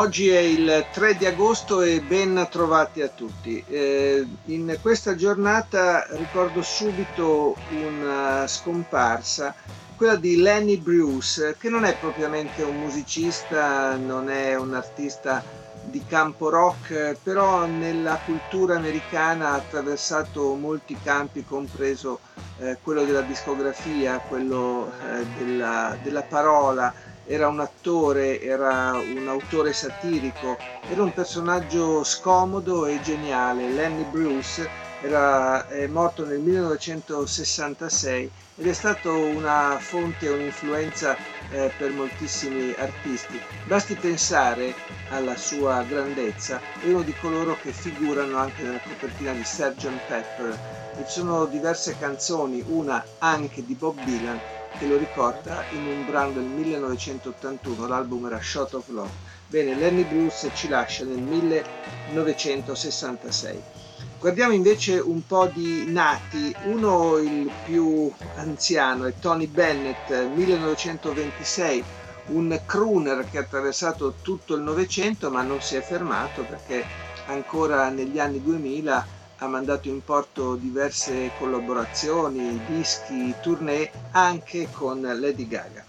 Oggi è il 3 di agosto e ben trovati a tutti. Eh, in questa giornata ricordo subito una scomparsa, quella di Lenny Bruce, che non è propriamente un musicista, non è un artista di campo rock, però nella cultura americana ha attraversato molti campi, compreso eh, quello della discografia, quello eh, della, della parola era un attore, era un autore satirico, era un personaggio scomodo e geniale. Lenny Bruce era, è morto nel 1966 ed è stato una fonte un'influenza eh, per moltissimi artisti. Basti pensare alla sua grandezza, è uno di coloro che figurano anche nella copertina di Sgt. Pepper. E ci sono diverse canzoni, una anche di Bob Dylan, che lo ricorda in un brano del 1981, l'album era Shot of Love. Bene, Lenny Bruce ci lascia nel 1966. Guardiamo invece un po' di nati, uno il più anziano è Tony Bennett, 1926, un crooner che ha attraversato tutto il Novecento ma non si è fermato perché ancora negli anni 2000 ha mandato in porto diverse collaborazioni, dischi, tournée anche con Lady Gaga.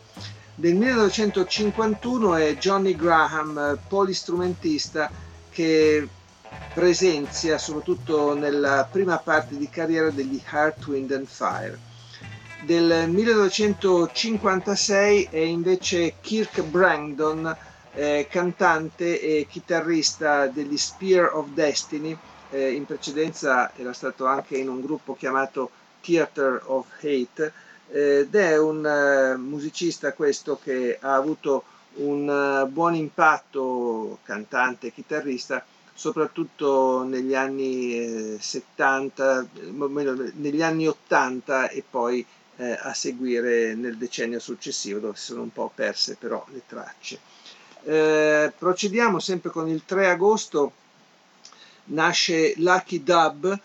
Nel 1951 è Johnny Graham, polistrumentista che presenzia soprattutto nella prima parte di carriera degli Heart, Wind and Fire. Del 1956 è invece Kirk Brandon, eh, cantante e chitarrista degli Spear of Destiny, eh, in precedenza era stato anche in un gruppo chiamato Theater of Hate eh, ed è un uh, musicista questo che ha avuto un buon impatto cantante e chitarrista soprattutto negli anni eh, 70, negli anni 80 e poi eh, a seguire nel decennio successivo dove si sono un po' perse però le tracce. Eh, procediamo sempre con il 3 agosto. Nasce Lucky Dub,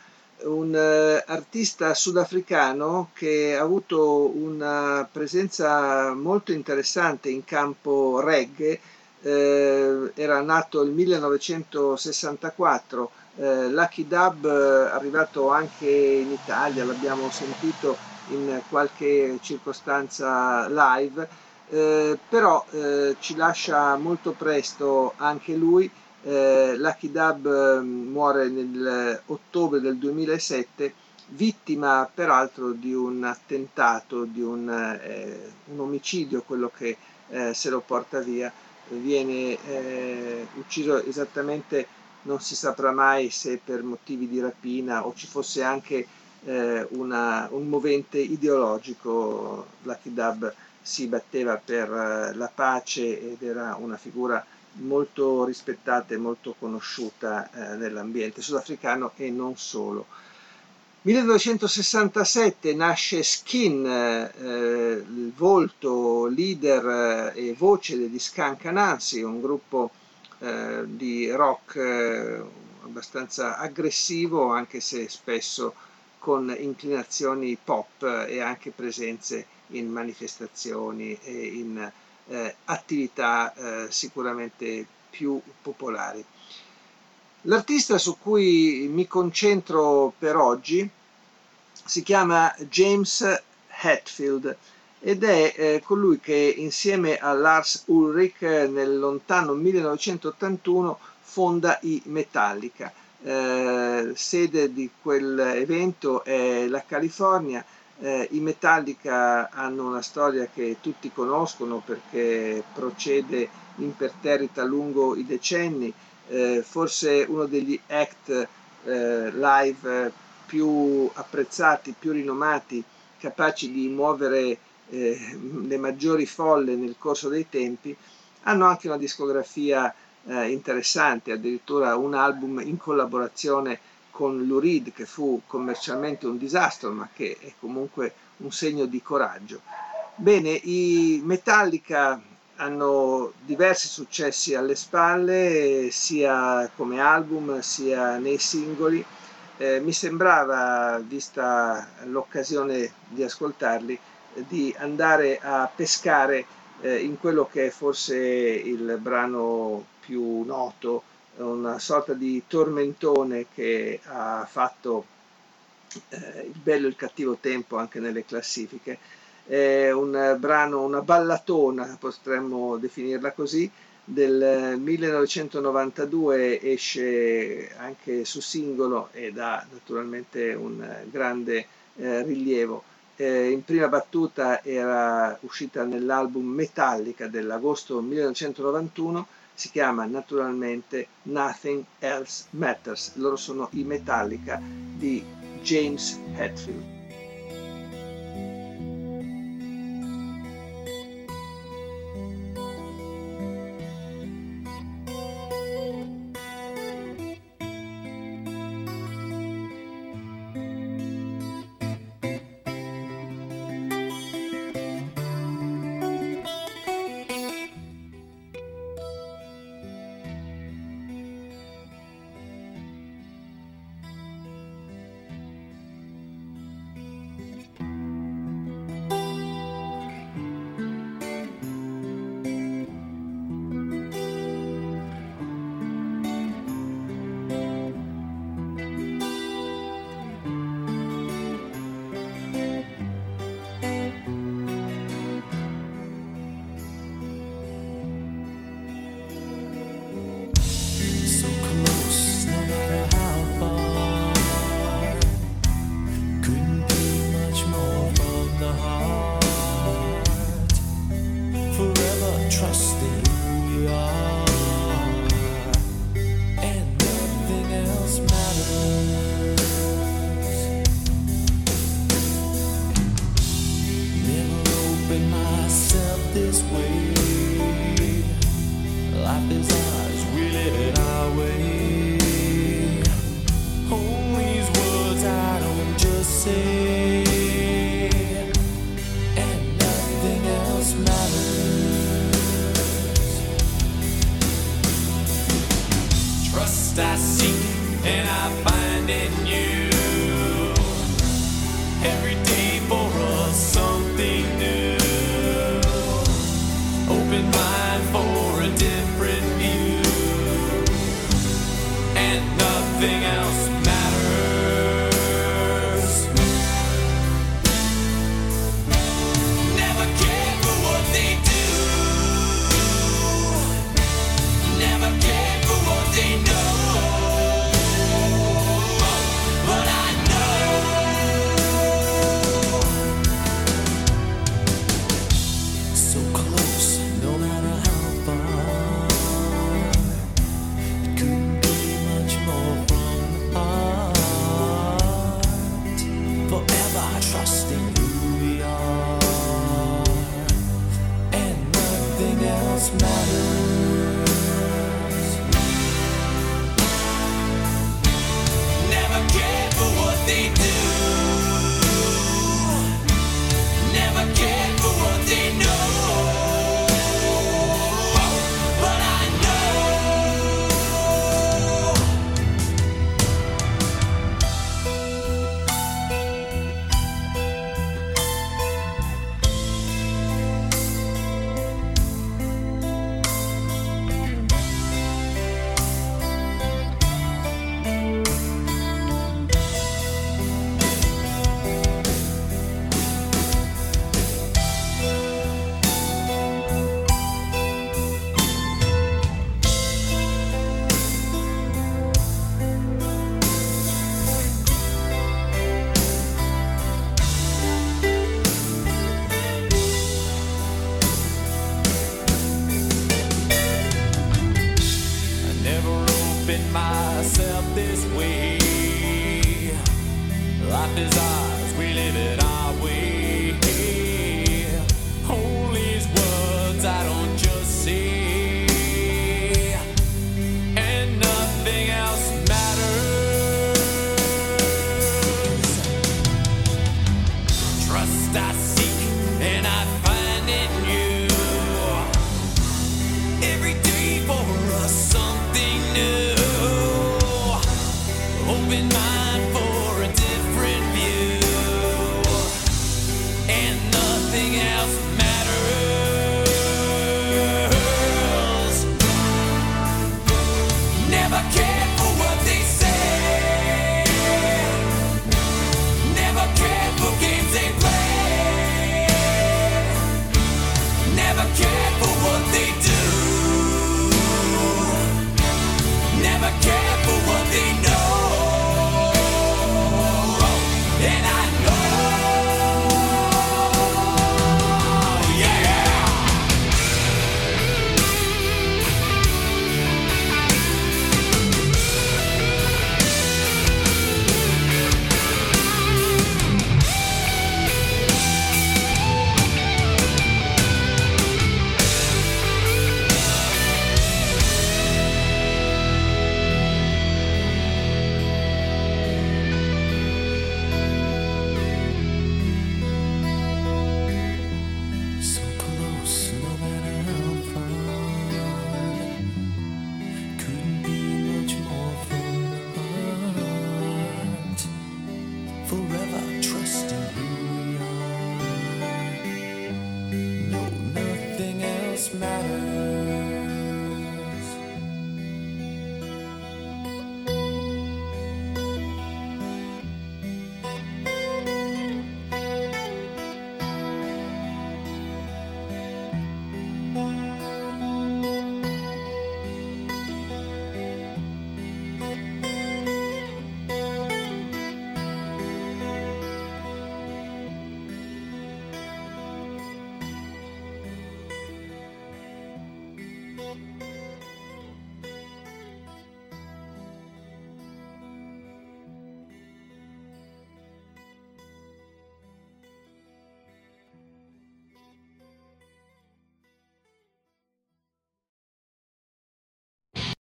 un uh, artista sudafricano che ha avuto una presenza molto interessante in campo reggae, eh, era nato nel 1964, eh, Lucky Dub è arrivato anche in Italia, l'abbiamo sentito in qualche circostanza live, eh, però eh, ci lascia molto presto anche lui. Eh, Lucky Dub ehm, muore nell'ottobre del 2007 vittima peraltro di un attentato, di un, eh, un omicidio, quello che eh, se lo porta via, viene eh, ucciso esattamente, non si saprà mai se per motivi di rapina o ci fosse anche una, un movente ideologico, Lucky Dub si batteva per eh, la pace ed era una figura molto rispettata e molto conosciuta eh, nell'ambiente sudafricano e non solo. 1967 nasce Skin, eh, il volto, leader eh, e voce degli Skunk Anansi, un gruppo eh, di rock eh, abbastanza aggressivo, anche se spesso con inclinazioni pop e anche presenze in manifestazioni e in eh, attività eh, sicuramente più popolari. L'artista su cui mi concentro per oggi si chiama James Hetfield ed è eh, colui che insieme a Lars Ulrich nel lontano 1981 fonda i Metallica. Eh, sede di quell'evento è la California eh, I Metallica hanno una storia che tutti conoscono perché procede imperterrita lungo i decenni, eh, forse uno degli act eh, live più apprezzati, più rinomati, capaci di muovere eh, le maggiori folle nel corso dei tempi, hanno anche una discografia eh, interessante, addirittura un album in collaborazione con Lurid che fu commercialmente un disastro ma che è comunque un segno di coraggio. Bene, i Metallica hanno diversi successi alle spalle, sia come album sia nei singoli. Eh, mi sembrava, vista l'occasione di ascoltarli, di andare a pescare eh, in quello che è forse il brano più noto, una sorta di tormentone che ha fatto eh, il bello e il cattivo tempo anche nelle classifiche è un brano, una ballatona, potremmo definirla così, del 1992 esce anche su singolo ed ha naturalmente un grande eh, rilievo. Eh, in prima battuta era uscita nell'album Metallica dell'agosto 1991, si chiama naturalmente Nothing Else Matters, loro sono i Metallica di James Hetfield. keeping myself this way. Life is ours, we live it our way. These words I don't just say, and nothing else matters. Trust I seek and I find in you. keeping myself this way. Life is ours, we live it